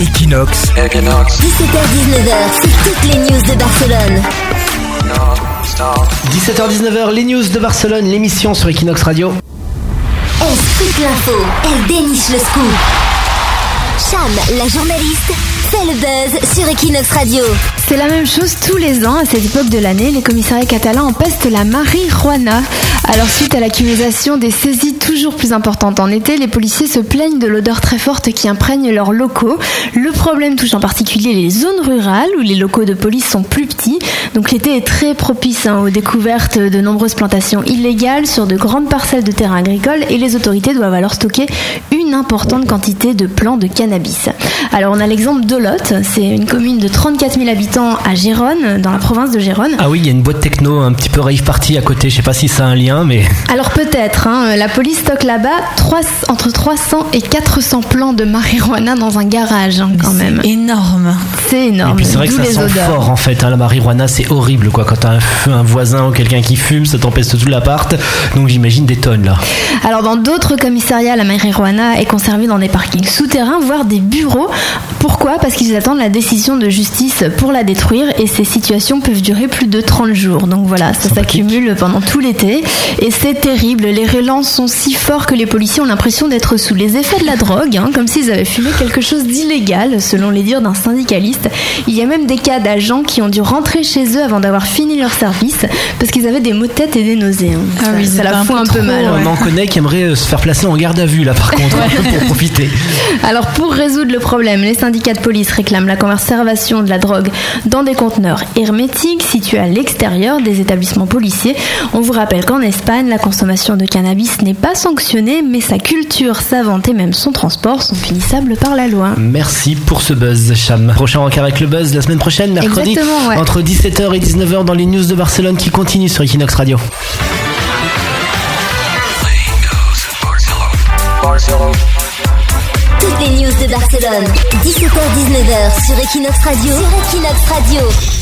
Equinox, Equinox, 17h-19h, c'est toutes les news de Barcelone. non-stop. 17h-19h, les news de Barcelone, l'émission sur Equinox Radio. Elle scoop l'info, elle déniche le scoop. Cham, la journaliste, fait le buzz sur Equinox Radio. C'est la même chose tous les ans à cette époque de l'année. Les commissariats catalans empestent la marijuana. Alors suite à l'accumulation des saisies toujours plus importantes en été, les policiers se plaignent de l'odeur très forte qui imprègne leurs locaux. Le problème touche en particulier les zones rurales où les locaux de police sont plus petits. Donc l'été est très propice hein, aux découvertes de nombreuses plantations illégales sur de grandes parcelles de terrains agricoles et les autorités doivent alors stocker une importante quantité de plants de cannabis. Alors on a l'exemple d'Olot, c'est une commune de 34 000 habitants à Gérone, dans la province de Gérone. Ah oui, il y a une boîte techno un petit peu rave party à côté, je sais pas si ça a un lien, mais... Alors peut-être, hein, la police stocke là-bas entre 300 et 400 plants de marijuana dans un garage hein, quand même. Énorme. C'est Et énorme. puis c'est vrai que ça sent odeurs. fort en fait, hein, la marijuana c'est horrible quoi, quand t'as un, feu, un voisin ou quelqu'un qui fume, ça t'empeste tout l'appart, donc j'imagine des tonnes là. Alors dans d'autres commissariats, la marijuana est conservée dans des parkings souterrains, voire des bureaux. Pourquoi Parce qu'ils attendent la décision de justice pour la détruire et ces situations peuvent durer plus de 30 jours. Donc voilà, ça s'accumule pendant tout l'été et c'est terrible. Les relances sont si forts que les policiers ont l'impression d'être sous les effets de la drogue, hein, comme s'ils avaient fumé quelque chose d'illégal, selon les dires d'un syndicaliste. Il y a même des cas d'agents qui ont dû rentrer chez eux avant d'avoir fini leur service parce qu'ils avaient des maux de tête et des nausées. hein. Ah ça, oui, ça la un fout peu un peu trop, mal. ouais. On en connaît qui aimerait euh, se faire placer en garde à vue là par contre, pour profiter. Alors pour résoudre le problème, les syndicats de police réclament la conservation de la drogue dans des conteneurs hermétiques situés à l'extérieur des établissements policiers. On vous rappelle qu'en Espagne, la consommation de cannabis n'est pas sanctionnée, mais sa culture, sa vente et même son transport sont punissables par la loi. Merci pour ce buzz, Cham. Prochain rencard avec le buzz la semaine prochaine, mercredi, ouais. entre 17h et 19h dans les news de Barcelone qui continuent sur Equinox Radio. Barcelona. De Barcelone, 17h-19h sur Equinox Radio. Sur Equinox Radio.